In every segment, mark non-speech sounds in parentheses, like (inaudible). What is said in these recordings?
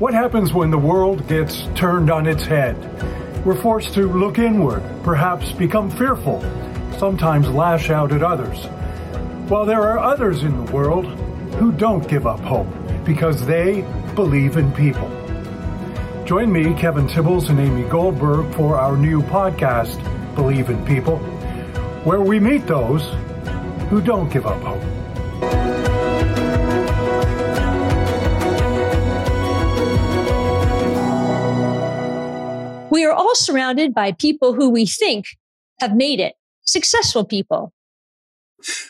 What happens when the world gets turned on its head? We're forced to look inward, perhaps become fearful, sometimes lash out at others. While there are others in the world who don't give up hope because they believe in people. Join me, Kevin Tibbles, and Amy Goldberg for our new podcast, Believe in People, where we meet those who don't give up hope. We are all surrounded by people who we think have made it, successful people.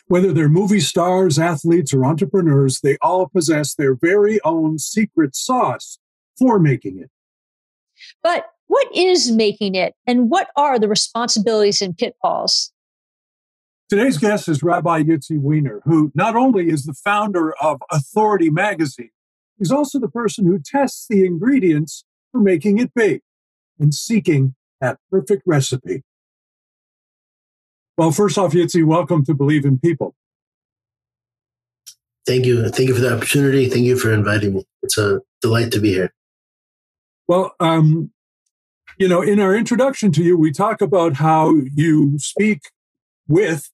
Whether they're movie stars, athletes, or entrepreneurs, they all possess their very own secret sauce for making it. But what is making it, and what are the responsibilities and pitfalls? Today's guest is Rabbi Yitzi Weiner, who not only is the founder of Authority Magazine, he's also the person who tests the ingredients for making it bake and seeking that perfect recipe. Well, first off, Yitzi, welcome to Believe in People. Thank you. Thank you for the opportunity. Thank you for inviting me. It's a delight to be here. Well, um, you know, in our introduction to you, we talk about how you speak with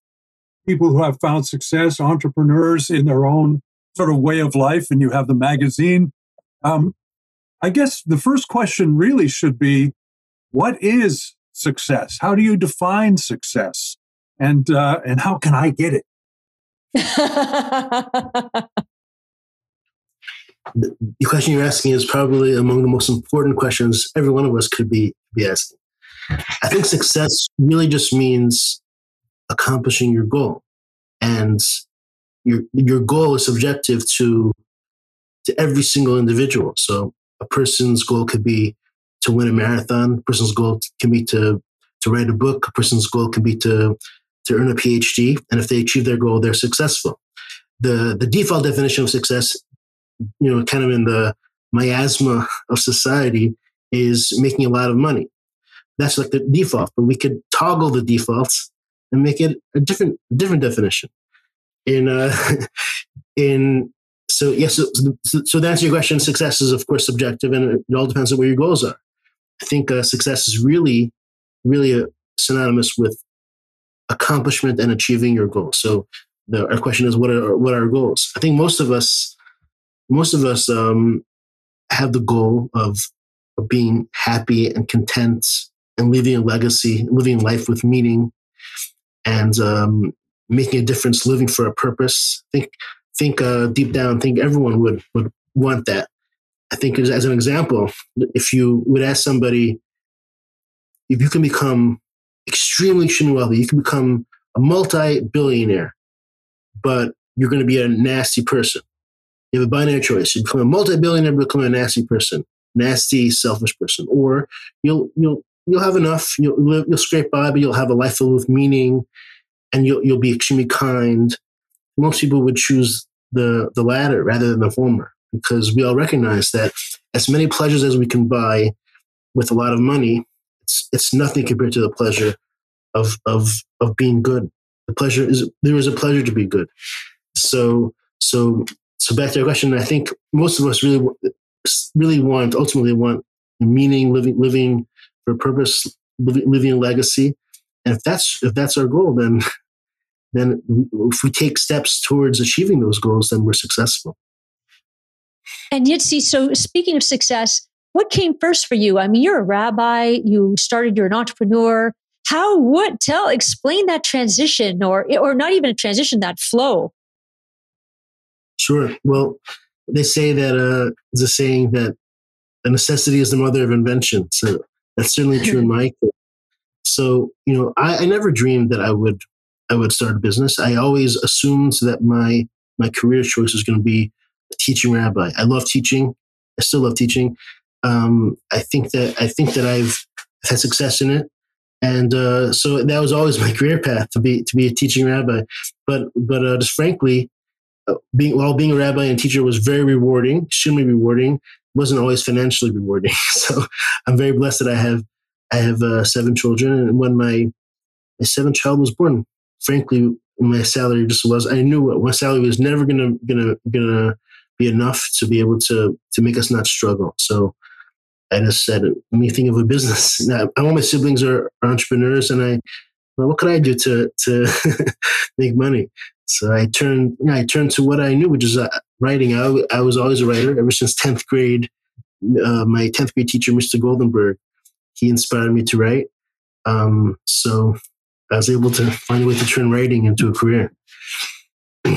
people who have found success, entrepreneurs in their own sort of way of life, and you have the magazine. Um, I guess the first question really should be what is success? How do you define success? And, uh, and how can I get it? the, question you're asking is probably among the most important questions every one of us could be, be asking. I think success really just means accomplishing your goal. And your, your goal is subjective to, to every single individual. So a person's goal could be to win a marathon. A person's goal can be to to write a book. A person's goal can be to to earn a PhD. And if they achieve their goal, they're successful. The the default definition of success, you know, kind of in the miasma of society, is making a lot of money. That's like the default, but we could toggle the defaults and make it a different different definition. In uh, (laughs) in so yes, so, so, to answer your question, success is of course subjective, and it all depends on where your goals are. I think uh, success is really, really uh, synonymous with accomplishment and achieving your goals. So the, our question is, what are what are our goals? I think most of us, most of us, um, have the goal of, of being happy and content and leaving a legacy, living life with meaning, and um, making a difference, living for a purpose. I think think uh, deep down, think everyone would would want that. I think as, as an example, if you would ask somebody, if you can become extremely, extremely wealthy, you can become a multi-billionaire, but you're going to be a nasty person. You have a binary choice. You become a multi-billionaire, become a nasty person, nasty, selfish person, or you'll you'll you'll have enough. You'll you'll scrape by, but you'll have a life filled with meaning, and you'll you'll be extremely kind. Most people would choose the the latter rather than the former because we all recognize that as many pleasures as we can buy with a lot of money, it's it's nothing compared to the pleasure of of of being good. The pleasure is there is a pleasure to be good. So so so back to your question, I think most of us really really want ultimately want meaning, living living for purpose, living a legacy. And if that's if that's our goal, then then if we take steps towards achieving those goals, then we're successful. And yet, see, so speaking of success, what came first for you? I mean, you're a rabbi, you started, you're an entrepreneur. How, what, tell, explain that transition or, or not even a transition, that flow. Sure. Well, they say that, uh, there's a saying that the necessity is the mother of invention. So that's certainly true in (laughs) my case. So, you know, I, I never dreamed that I would, I would start a business. I always assumed that my, my career choice was going to be teaching rabbi. I love teaching. I still love teaching. Um, I think that I think that I've had success in it, and uh, so that was always (laughs) my career path to be to be a teaching rabbi. But but uh, just frankly, uh, being while being a rabbi and teacher was very rewarding, extremely rewarding. Wasn't always financially rewarding. (laughs) so I'm very blessed that I have I have uh, seven children, and when my my seventh child was born, frankly, my salary just was. I knew my salary was never gonna gonna gonna be enough to be able to to make us not struggle. So I just said, let me think of a business. (laughs) Now, all my siblings are, are entrepreneurs, and I, well, what could I do to to (laughs) make money? So I turned, I turned to what I knew, which is uh, writing. I, I was always a writer ever since tenth grade. Uh, my tenth grade teacher, Mr. Goldenberg, he inspired me to write. Um, so I was able to find a way to turn writing into a career. (clears throat)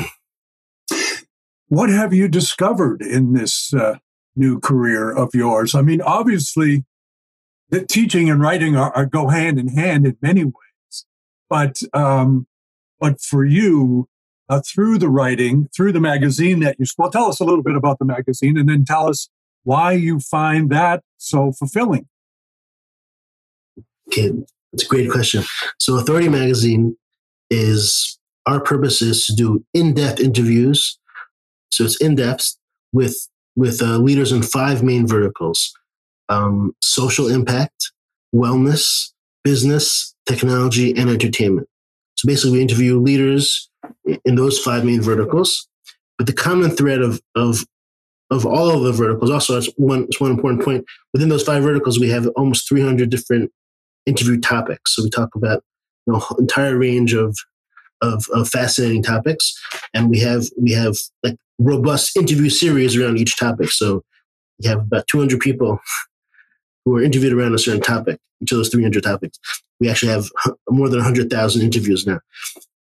what have you discovered in this uh, new career of yours? I mean, obviously, the teaching and writing are, are go hand in hand in many ways, but um, but for you, uh, through the writing, through the magazine that you well, tell us a little bit about the magazine, and then tell us why you find that so fulfilling. Okay, it's a great question. So, Authority Magazine is our purpose is to do in-depth interviews. So it's in-depth with with uh, leaders in five main verticals: um, social impact, wellness, business, technology, and entertainment. So basically, we interview leaders in those five main verticals. But the common thread of of of all of the verticals, also as one one important point, within those five verticals, we have almost 300 different interview topics. So we talk about you know entire range of of, of fascinating topics, and we have we have like robust interview series around each topic. So you have about 200 people (laughs) who are interviewed around a certain topic, each of those 300 topics. We actually have (laughs) more than 100,000 interviews now.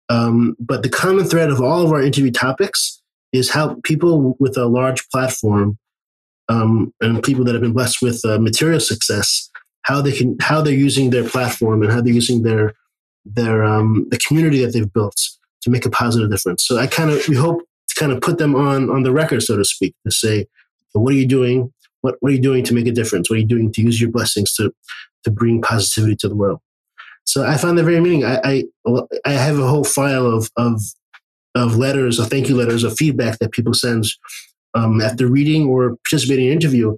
Um, but the common thread of all of our interview topics is how people with a large platform um, and people that have been blessed with uh, material success, how they can, how they're using their platform and how they're using their their um, the community that they've built to make a positive difference. So I kind of we hope to kind of put them on on the record, so to speak, to say, what are you doing? What what are you doing to make a difference? What are you doing to use your blessings to to bring positivity to the world? So I found that very meaning. I I, I have a whole file of of of letters, of thank you letters, of feedback that people send um, after reading or participating in an interview,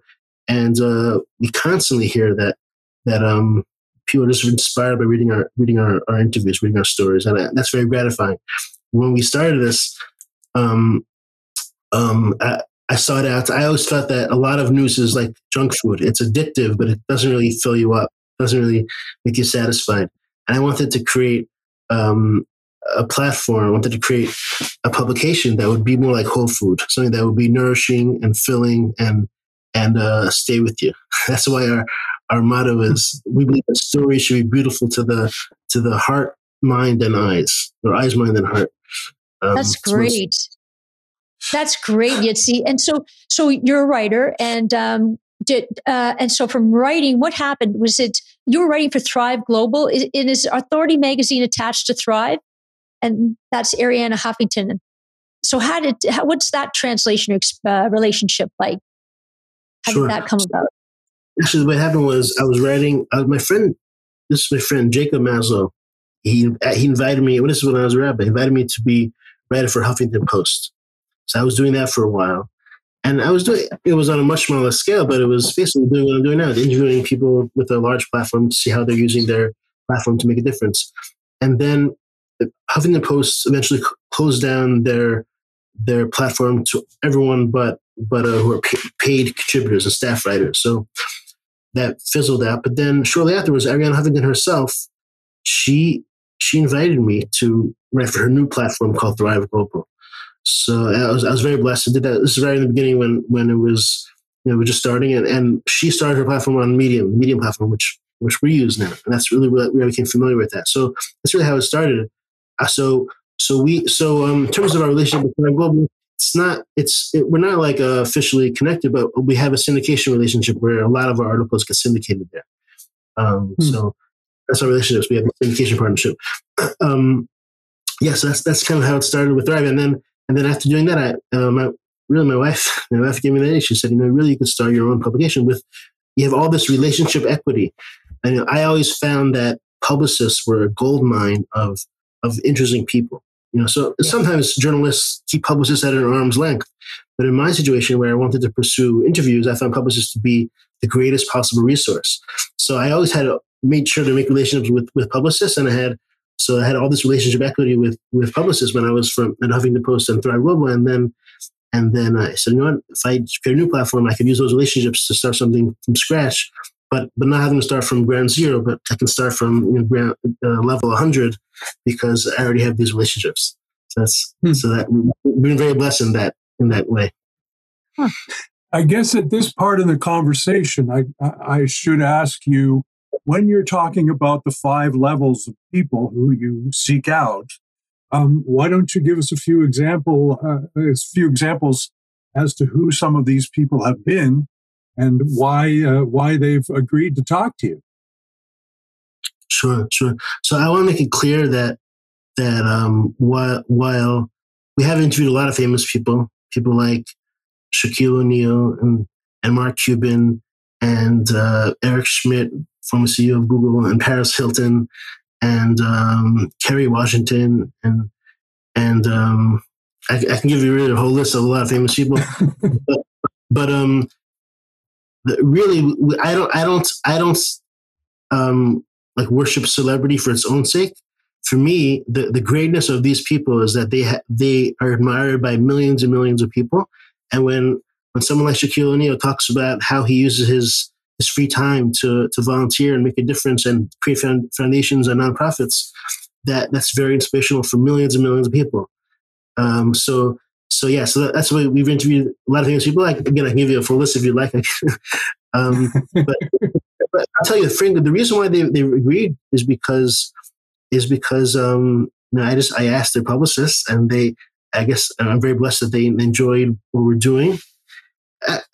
and uh, we constantly hear that that um, people are just inspired by reading our reading our, our interviews, reading our stories, and that's very gratifying. When we started this, um, um, I, I saw. I always felt that a lot of news is like junk food. It's addictive, but it doesn't really fill you up. It doesn't really make you satisfied. And I wanted to create um, a platform. I wanted to create a publication that would be more like whole food, something that would be nourishing and filling and and uh, stay with you. (laughs) That's why our our motto is we believe that stories should be beautiful to the to the heart, mind, and eyes, or eyes, mind, and heart. Um, That's great. That's great, Yitzi. And so, so you're a writer, and um, did uh, and so from writing, what happened? Was it you were writing for Thrive Global? Is, is Authority Magazine attached to Thrive? And that's Arianna Huffington. So, how did how, what's that translation uh, relationship like? How sure. did that come about? Actually what happened was I was writing. Uh, my friend, this is my friend Jacob Maslow. He uh, he invited me. Well, this is when I was a rabbi. He invited me to be writer for Huffington Post. So I was doing that for a while, and I was doing. It was on a much smaller scale, but it was basically doing what I'm doing now, interviewing people with a large platform to see how they're using their platform to make a difference. And then Huffington Post eventually closed down their their platform to everyone but but uh, who are paid contributors and staff writers. So that fizzled out. But then shortly afterwards, Arianna Huffington herself, she she invited me to write for her new platform called Thrive Global. So I was I was very blessed to do that. This is right in the beginning when when it was you know we're just starting, and, and she started her platform on Medium, Medium platform, which which we use now, and that's really where we became familiar with that. So that's really how it started. Uh, so so we so um, in terms of our relationship with Thrive Global, it's not it's it, we're not like uh, officially connected but we have a syndication relationship where a lot of our articles get syndicated there. Um, hmm. so that's our relationships. We have a syndication partnership. (clears throat) Um, yes yeah, so that's that's kind of how it started with thrive. And then and then after doing that i uh, my, really my wife (laughs) my wife gave me that she said you know really you could start your own publication with you have all this relationship equity. And i always found that publicists were a gold mine of of interesting people you know, so yeah. sometimes journalists keep publicists at an arm's length. But in my situation where I wanted to pursue interviews, I found publicists to be the greatest possible resource. So I always had made sure to make relationships with, with publicists and I had so I had all this relationship equity with with publicists when I was from at Huffington Post and Thrive Global, and then And then I said, you know what? If I create a new platform, I could use those relationships to start something from scratch, but but not having to start from ground zero, but I can start from you know, ground, uh, level 100 because I already have these relationships. So that's hmm. so that we've been very blessed in that in that way. Huh. I guess at this part of the conversation, I I should ask you when you're talking about the five levels of people who you seek out. Um, why don't you give us a few example uh, a few examples as to who some of these people have been and why uh, why they've agreed to talk to you? Sure, sure. So I want to make it clear that that um, while while we have interviewed a lot of famous people, people like Shaquille O'Neal and and Mark Cuban and uh, Eric Schmidt, former CEO of Google, and Paris Hilton, and um, Kerry Washington, and and um, I, I, can give you really a whole list of a lot of famous people, (laughs) but, but um, really, I don't, I don't, I don't um, like worship celebrity for its own sake. For me, the, the greatness of these people is that they ha- they are admired by millions and millions of people. And when when someone like Shaquille O'Neal talks about how he uses his his free time to to volunteer and make a difference and create foundations and nonprofits, that that's very inspirational for millions and millions of people. Um, so so yeah, so that, that's why we've interviewed a lot of famous people. Like again, I can give you a full list if you'd like. (laughs) um, but, but, I'll tell you, the reason why they they agreed is because is because um, you know, I just I asked their publicists, and they I guess I'm very blessed that they enjoyed what we're doing.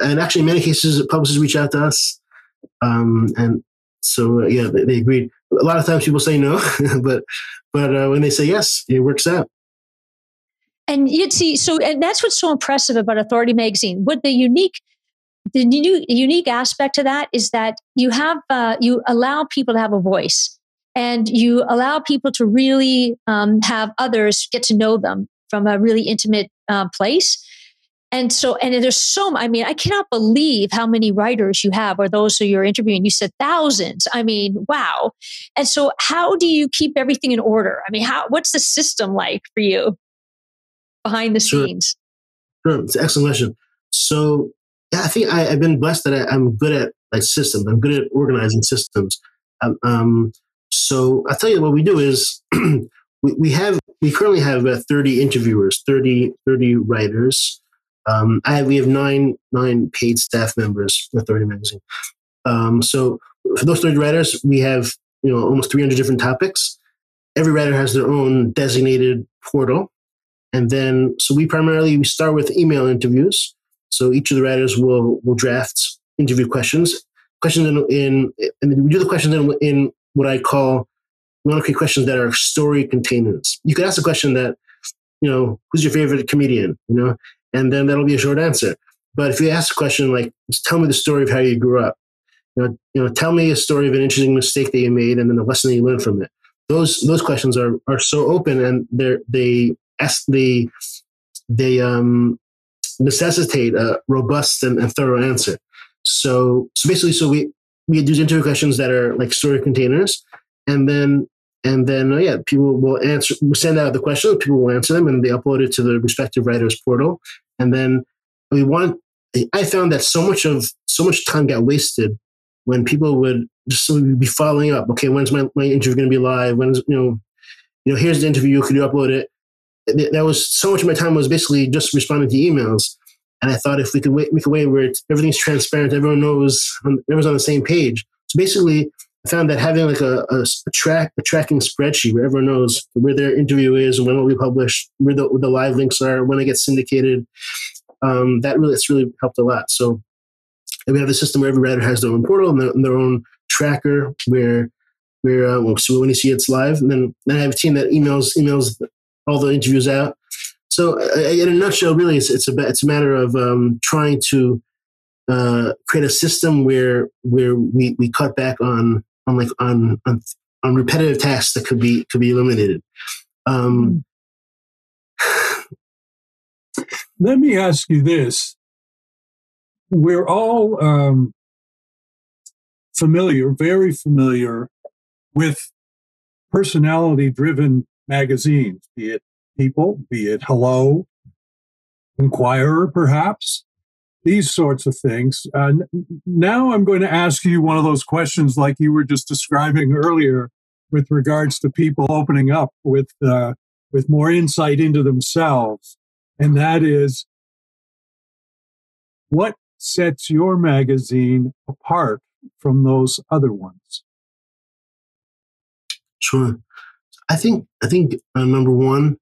And actually, in many cases, publicists reach out to us, um, and so uh, yeah, they, they, agreed. A lot of times, people say no, (laughs) but but uh, when they say yes, it works out. And you'd see, so and that's what's so impressive about Authority Magazine. What the unique the new, unique aspect to that is that you have uh, you allow people to have a voice and you allow people to really um, have others get to know them from a really intimate uh, place. And so, and there's so, I mean, I cannot believe how many writers you have or those who you're interviewing. You said thousands. I mean, wow. And so, how do you keep everything in order? I mean, how, what's the system like for you behind the sure. scenes? Sure. It's an excellent question. So, yeah, I think I, have been blessed that I, am good at like systems. I'm good at organizing systems. Um, um, so I'll tell you what we do is (clears throat) we, we have we currently have uh, 30 interviewers 30 30 writers um, I have, we have nine nine paid staff members for Authority Magazine. Um, so for those 30 writers, we have you know almost 300 different topics. Every writer has their own designated portal, and then so we primarily we start with email interviews. So each of the writers will will draft interview questions, questions in, in and we do the questions in, in what I call we want to create questions that are story containers. You could ask a question that, you know, who's your favorite comedian? You know, and then that'll be a short answer. But if you ask a question like, tell me the story of how you grew up, you know, you know, tell me a story of an interesting mistake that you made and then the lesson that you learned from it. Those those questions are are so open and they're they ask the they um necessitate a robust and, and thorough answer. So so basically, so we we do interview questions that are like story containers, and then and then uh, yeah, people will answer, we'll send out the questions, people will answer them, and they upload it to the respective writers portal. And then we want. I found that so much of so much time got wasted when people would just be following up. Okay, when's my, my interview going to be live? When's you know, you know, here's the interview. Could you upload it? That was so much of my time was basically just responding to emails. And I thought if we could make a way where everything's transparent, everyone knows, everyone's on the same page. So basically, I found that having like a, a, track a tracking spreadsheet where everyone knows where their interview is when it will be published, where the, where the live links are, when it gets syndicated, um, that really it's really helped a lot. So we have a system where every writer has their own portal and their, and their own tracker where where uh, so when you see it's live, and then, then I have a team that emails emails all the interviews out. So uh, in a nutshell, really, it's it's a it's a matter of um, trying to uh, create a system where where we, we cut back on on like on on, on repetitive tasks that could be could be eliminated. Um, Let me ask you this: We're all um, familiar, very familiar with personality-driven magazines, be it People, be it Hello, Inquirer, perhaps these sorts of things. Uh, now I'm going to ask you one of those questions like you were just describing earlier with regards to people opening up with uh, with more insight into themselves, and that is what sets your magazine apart from those other ones. Sure, I think I think uh, number one,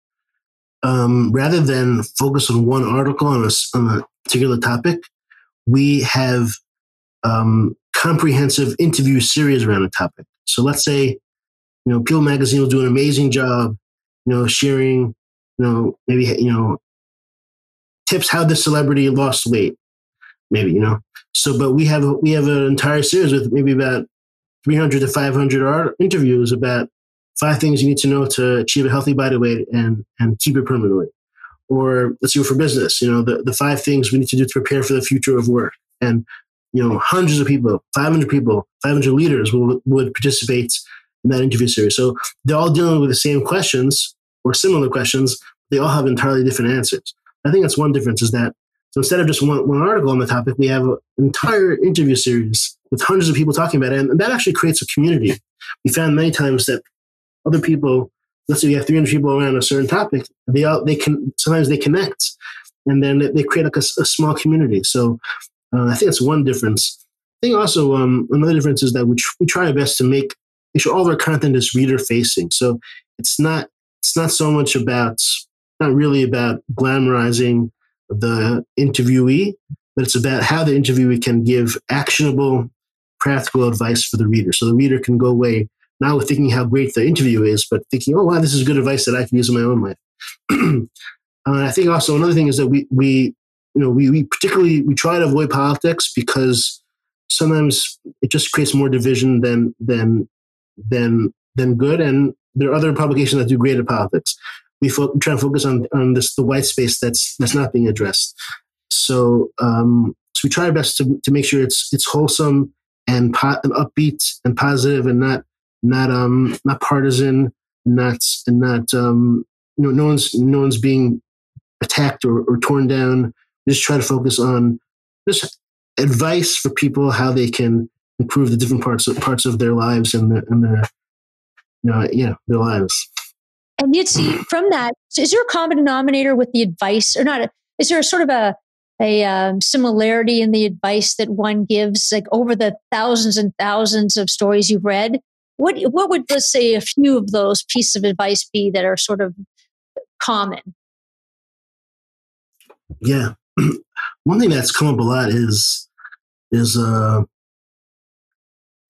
um, rather than focus on one article on a, on a particular topic, we have um, comprehensive interview series around a topic. So let's say, you know, People Magazine will do an amazing job, you know, sharing, you know, maybe, you know, tips how the celebrity lost weight, maybe, you know. So, but we have we have an entire series with maybe about 300 to 500 art interviews about five things you need to know to achieve a healthy body weight and and keep it permanently or let's it for business. You know, the, the five things we need to do to prepare for the future of work. And, you know, hundreds of people, 500 people, 500 leaders will, would participate in that interview series. So they're all dealing with the same questions or similar questions. They all have entirely different answers. I think that's one difference is that so instead of just one, one article on the topic, we have an entire interview series with hundreds of people talking about it. And that actually creates a community. We found many times that other people let's say you have 300 people around a certain topic, they all, they can, sometimes they connect and then they create like a, a small community. So uh, I think that's one difference. I think also um, another difference is that we, tr- we try our best to make, make sure all of our content is reader facing. So it's not, it's not so much about, not really about glamorizing the interviewee, but it's about how the interviewee can give actionable, practical advice for the reader. So the reader can go away not with thinking how great the interview is, but thinking, oh wow, this is good advice that I can use in my own life. (clears throat) uh, I think also another thing is that we we you know we, we particularly we try to avoid politics because sometimes it just creates more division than than than than good. And there are other publications that do great at politics. We, fo- try to focus on on this the white space that's that's not being addressed. So um, so we try our best to to make sure it's it's wholesome and, po- and upbeat and positive and not not um not partisan, not and not um you know no one's no one's being attacked or, or torn down. just try to focus on just advice for people how they can improve the different parts of parts of their lives and their and their you know yeah their lives. And you'd see (clears throat) from that, is there a common denominator with the advice or not? Is there a sort of a a um, similarity in the advice that one gives, like over the thousands and thousands of stories you've read? What what would let's say a few of those pieces of advice be that are sort of common? Yeah, (clears throat) one thing that's come up a lot is is uh,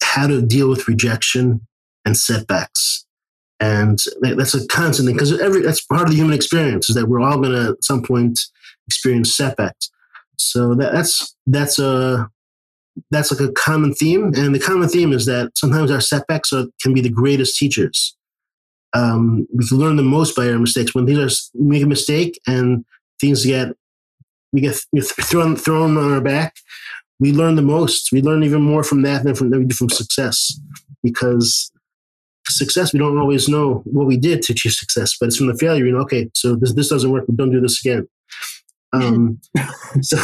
how to deal with rejection and setbacks, and that's a constant thing because every that's part of the human experience is that we're all going to at some point experience setbacks. So that, that's that's a that's like a common theme, and the common theme is that sometimes our setbacks are, can be the greatest teachers. Um, we can learn the most by our mistakes. When things are we make a mistake and things get we get thrown thrown on our back, we learn the most. We learn even more from that than from than we do from success, because success we don't always know what we did to achieve success, but it's from the failure. You know, okay, so this this doesn't work. Don't do this again. Um, (laughs) so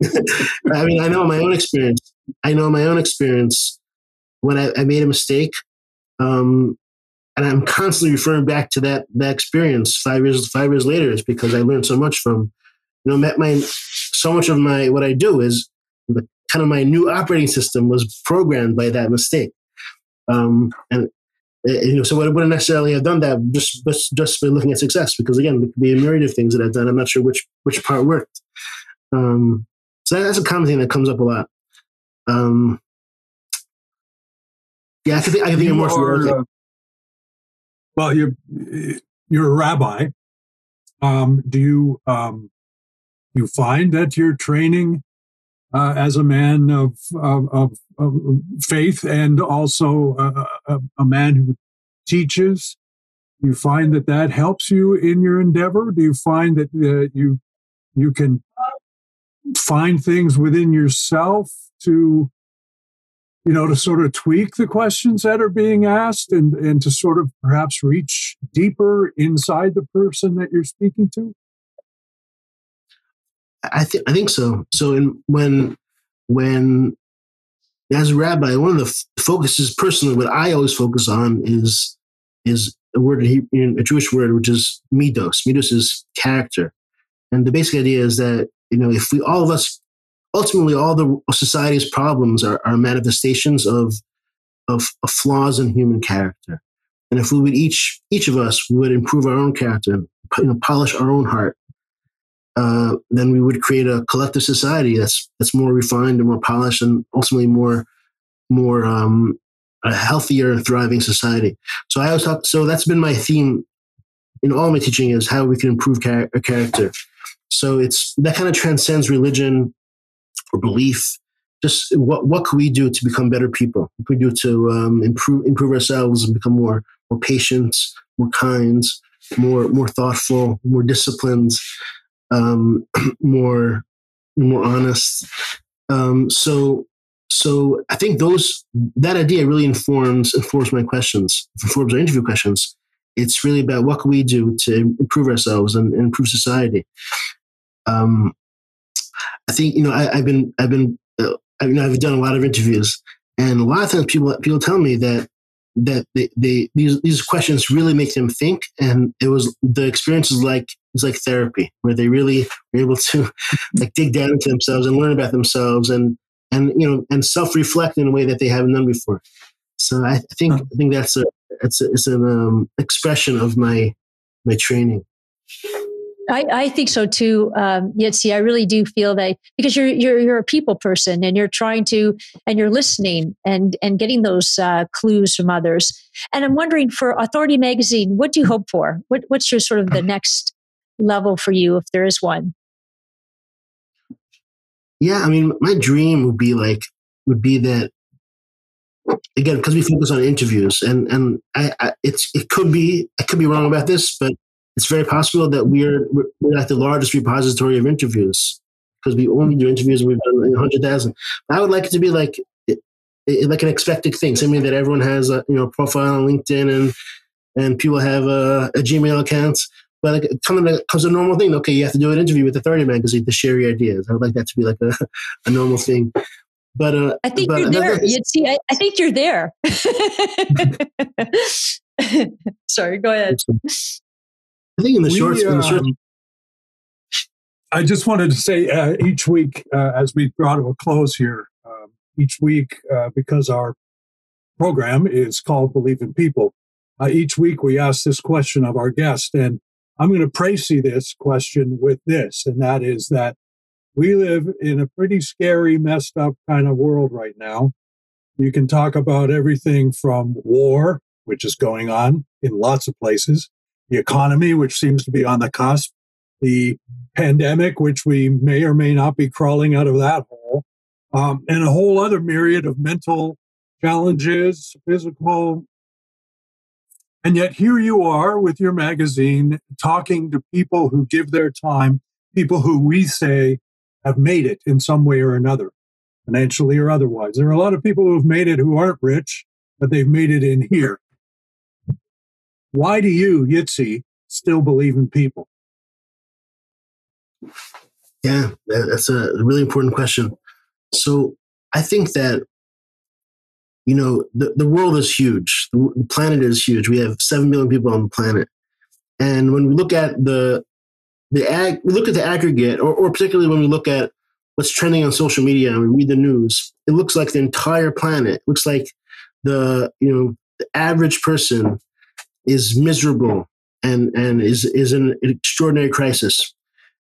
(laughs) I mean, I know my own experience. I know my own experience when I, I made a mistake, um, and I'm constantly referring back to that that experience five years five years later. Is because I learned so much from, you know, met my so much of my what I do is the kind of my new operating system was programmed by that mistake, um, and you know, so I wouldn't necessarily have done that just just just by looking at success because again, there could be a myriad of things that I've done. I'm not sure which which part worked. Um, so that's a common thing that comes up a lot. Um, yeah, I can think, I can think of more. Are, uh, well, you're you're a rabbi. Um, do you um, you find that you're training uh, as a man of, of, of, faith and also a, a, a, man who teaches? You find that that helps you in your endeavor? Do you find that uh, you you can find things within yourself to you know to sort of tweak the questions that are being asked and and to sort of perhaps reach deeper inside the person that you're speaking to I think I think so. So in, when when as a rabbi, one of the f- focuses personally, what I always focus on is is a word in Hebrew, a Jewish word, which is midos. Midos is character, and the basic idea is that you know if we all of us ultimately all the society's problems are, are manifestations of, of, of flaws in human character. And if we would each each of us would improve our own character, you know, polish our own heart, uh, then we would create a collective society that's that's more refined and more polished, and ultimately more more um, a healthier, thriving society. So I always talk. So that's been my theme in all my teaching is how we can improve char- character. So it's that kind of transcends religion or belief. Just what what can we do to become better people? What can we do to um, improve improve ourselves and become more more patient, more kind, more more thoughtful, more disciplined, um, (clears throat) more more honest. Um, so so I think those that idea really informs informs my questions, informs our interview questions. It's really about what can we do to improve ourselves and, and improve society. Um, I think you know I, have been I've been uh, I mean I've done a lot of interviews, and a lot of times people people tell me that that they, they these these questions really make them think, and it was the experience is like it's like therapy where they really were able to (laughs) like dig down into themselves and learn about themselves and and you know and self reflect in a way that they haven't done before. So I, I think I think that's a it's a, it's an um, expression of my my training. I, I think so too, um, Yitzi. I really do feel that because you're you're you're a people person and you're trying to and you're listening and and getting those uh, clues from others. And I'm wondering for Authority Magazine, what do you hope for? What what's your sort of the next level for you, if there is one? Yeah, I mean, my dream would be like would be that again because we focus on interviews and and I, I, it's it could be I could be wrong about this, but it's very possible that we're we're at the largest repository of interviews because we only do interviews and we've done 100,000. I would like it to be like like an expected thing, something that everyone has a you know profile on LinkedIn and and people have a, a Gmail account. But like, kind of comes a normal thing. Okay, you have to do an interview with Authority Magazine to share your ideas. I would like that to be like a, (laughs) a normal thing. But uh, I think but you're there. You see, I, I think you're there. (laughs) (laughs) Sorry, go ahead. I think in the we, short, in the short um, I just wanted to say uh, each week, uh, as we draw to a close here, um, each week, uh, because our program is called Believe in People, uh, each week we ask this question of our guest. And I'm going to précis this question with this, and that is that we live in a pretty scary, messed up kind of world right now. You can talk about everything from war, which is going on in lots of places, the economy, which seems to be on the cusp, the pandemic, which we may or may not be crawling out of that hole, um, and a whole other myriad of mental challenges, physical. And yet, here you are with your magazine talking to people who give their time, people who we say have made it in some way or another, financially or otherwise. There are a lot of people who have made it who aren't rich, but they've made it in here. Why do you, Yitzi, still believe in people? Yeah, that's a really important question. So I think that, you know, the, the world is huge. The planet is huge. We have 7 billion people on the planet. And when we look at the, the ag, we look at the aggregate, or, or particularly when we look at what's trending on social media and we read the news, it looks like the entire planet. It looks like the, you know, the average person is miserable and and is is in an extraordinary crisis.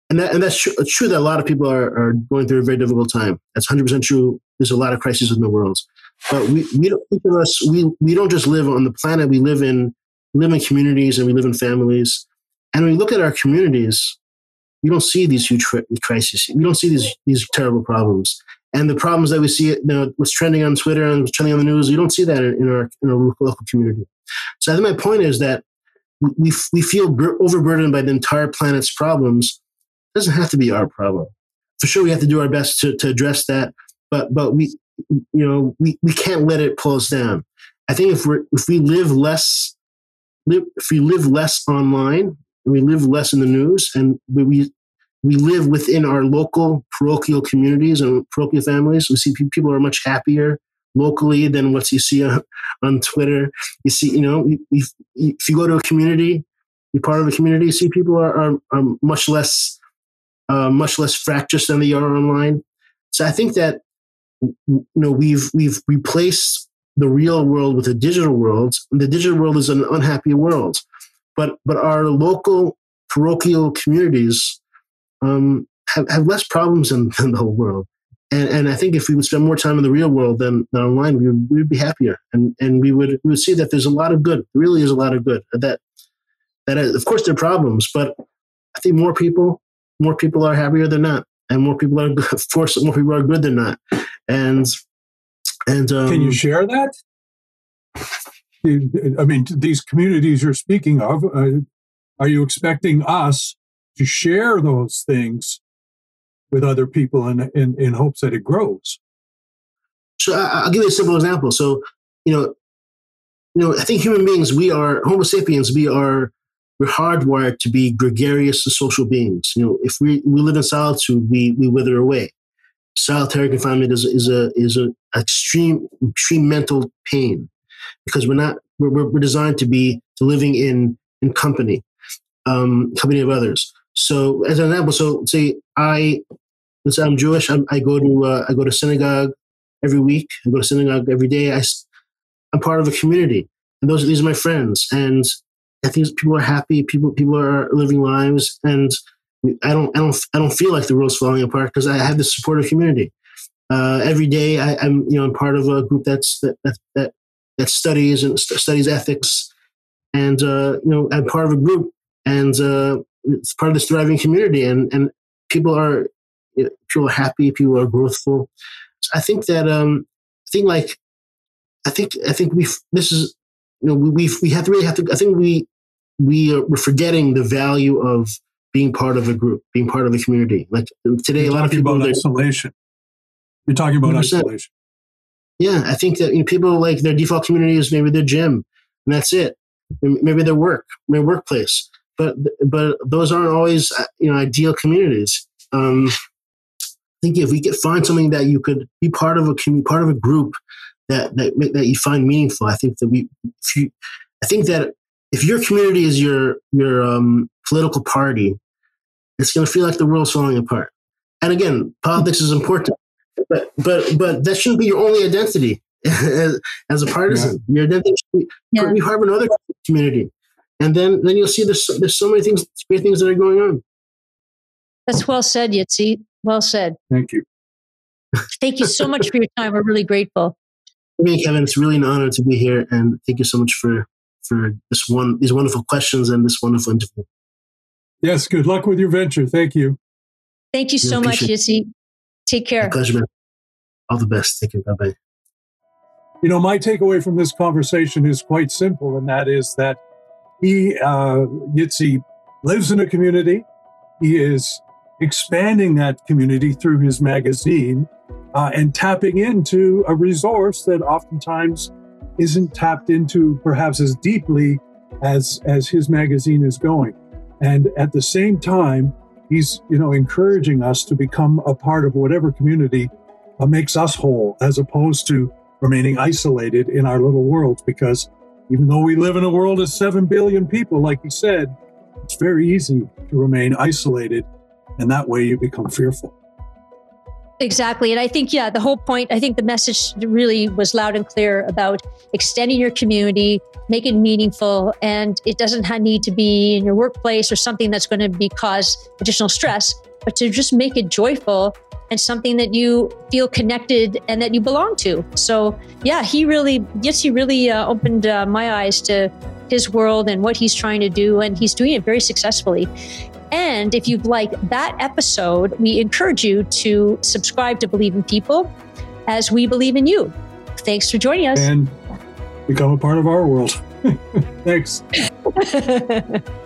And that and that's true, it's true that a lot of people are, are going through a very difficult time. That's hundred percent true. There's a lot of crises in the world, but we we don't each of us we we don't just live on the planet. We live in live in communities and we live in families. And when we look at our communities, we don't see these huge crises. We don't see these these terrible problems. And the problems that we see, you know, what's trending on Twitter and what's trending on the news, you don't see that in, our in our local community. So I think my point is that we, we feel overburdened by the entire planet's problems. It doesn't have to be our problem. For sure, we have to do our best to, to address that, but but we you know we, we can't let it pull us down. I think if we if we live less, if we live less online, and we live less in the news, and we, we we live within our local parochial communities and parochial families. We see people are much happier locally than what you see on, Twitter. You see, you know, if, if you go to a community, you're part of a community, you see people are, are, are much less uh, much less fractious than they are online. So I think that you know we've we've replaced the real world with a digital world. The digital world is an unhappy world, but but our local parochial communities um, have, have less problems (laughs) than, the whole world. And, and I think if we would spend more time in the real world than, than online, we would, we would be happier. And, and we would, we would see that there's a lot of good. Really is a lot of good. That, that is, of course, there are problems, but I think more people, more people are happier than not. And more people are, (laughs) of course, more people are good than not. And, and, um, can you share that? I mean, these communities you're speaking of, uh, are you expecting us to share those things with other people in, in, in hopes that it grows. So I'll give you a simple example. So, you know, you know, I think human beings, we are Homo sapiens, we are we're hardwired to be gregarious and social beings. You know, if we, we live in solitude, we, we wither away. Solitary confinement is, is a is a extreme extreme mental pain because we're not we're, we're designed to be living in in company, um, company of others. So as an example, so say I, let's say I'm Jewish. I'm, i go to uh, I go to synagogue every week. I go to synagogue every day. I, I'm part of a community, and those these are my friends. And I think people are happy. People people are living lives, and I don't I don't I don't feel like the world's falling apart because I have this supportive community. Uh, every day I, am you know I'm part of a group that's that that that, that studies and st- studies ethics, and uh, you know I'm part of a group and uh, it's part of this thriving community, and and people are people are happy, people are growthful. So I think that um, I think like I think I think we this is you know we we we have to really have to. I think we we are, we're forgetting the value of being part of a group, being part of a community. Like today, You're a lot of people about isolation. You're talking about 100%. isolation. Yeah, I think that you know, people like their default community is maybe their gym, and that's it. Maybe their work, their workplace but but those aren't always uh, you know ideal communities. Um, I think if we could find something that you could be part of a community, part of a group that that that you find meaningful, I think that we, you, I think that if your community is your your um, political party, it's going to feel like the world's falling apart. And again, politics is important, but but but that shouldn't be your only identity (laughs) as, as a partisan. Yeah. Your identity should be, yeah. be part of another community and then then you'll see there's there's so many things, great things that are going on. That's well said, Yitzi. Well said. Thank you. Thank you so (laughs) much for your time. We're really grateful. Amy, Kevin, it's really an honor to be here, and thank you so much for for this one these wonderful questions and this wonderful interview. Yes, good luck with your venture. Thank you. Thank you so much, Yitzi. Take care. My pleasure, man. All the best. Take care. Bye bye. You know, my takeaway from this conversation is quite simple, and that is that he, uh, Yitzi, lives in a community. He is expanding that community through his magazine uh, and tapping into a resource that oftentimes isn't tapped into perhaps as deeply as as his magazine is going. And at the same time, he's you know encouraging us to become a part of whatever community uh, makes us whole, as opposed to remaining isolated in our little worlds because even though we live in a world of 7 billion people, like you said, it's very easy to remain isolated, and that way you become fearful. Exactly. And I think, yeah, the whole point, I think the message really was loud and clear about extending your community, make it meaningful. And it doesn't need to be in your workplace or something that's going to be cause additional stress, but to just make it joyful and something that you feel connected and that you belong to. So, yeah, he really, yes, he really uh, opened uh, my eyes to his world and what he's trying to do, and he's doing it very successfully. And if you'd like that episode, we encourage you to subscribe to Believe in People as we believe in you. Thanks for joining us. And become a part of our world. (laughs) Thanks. (laughs)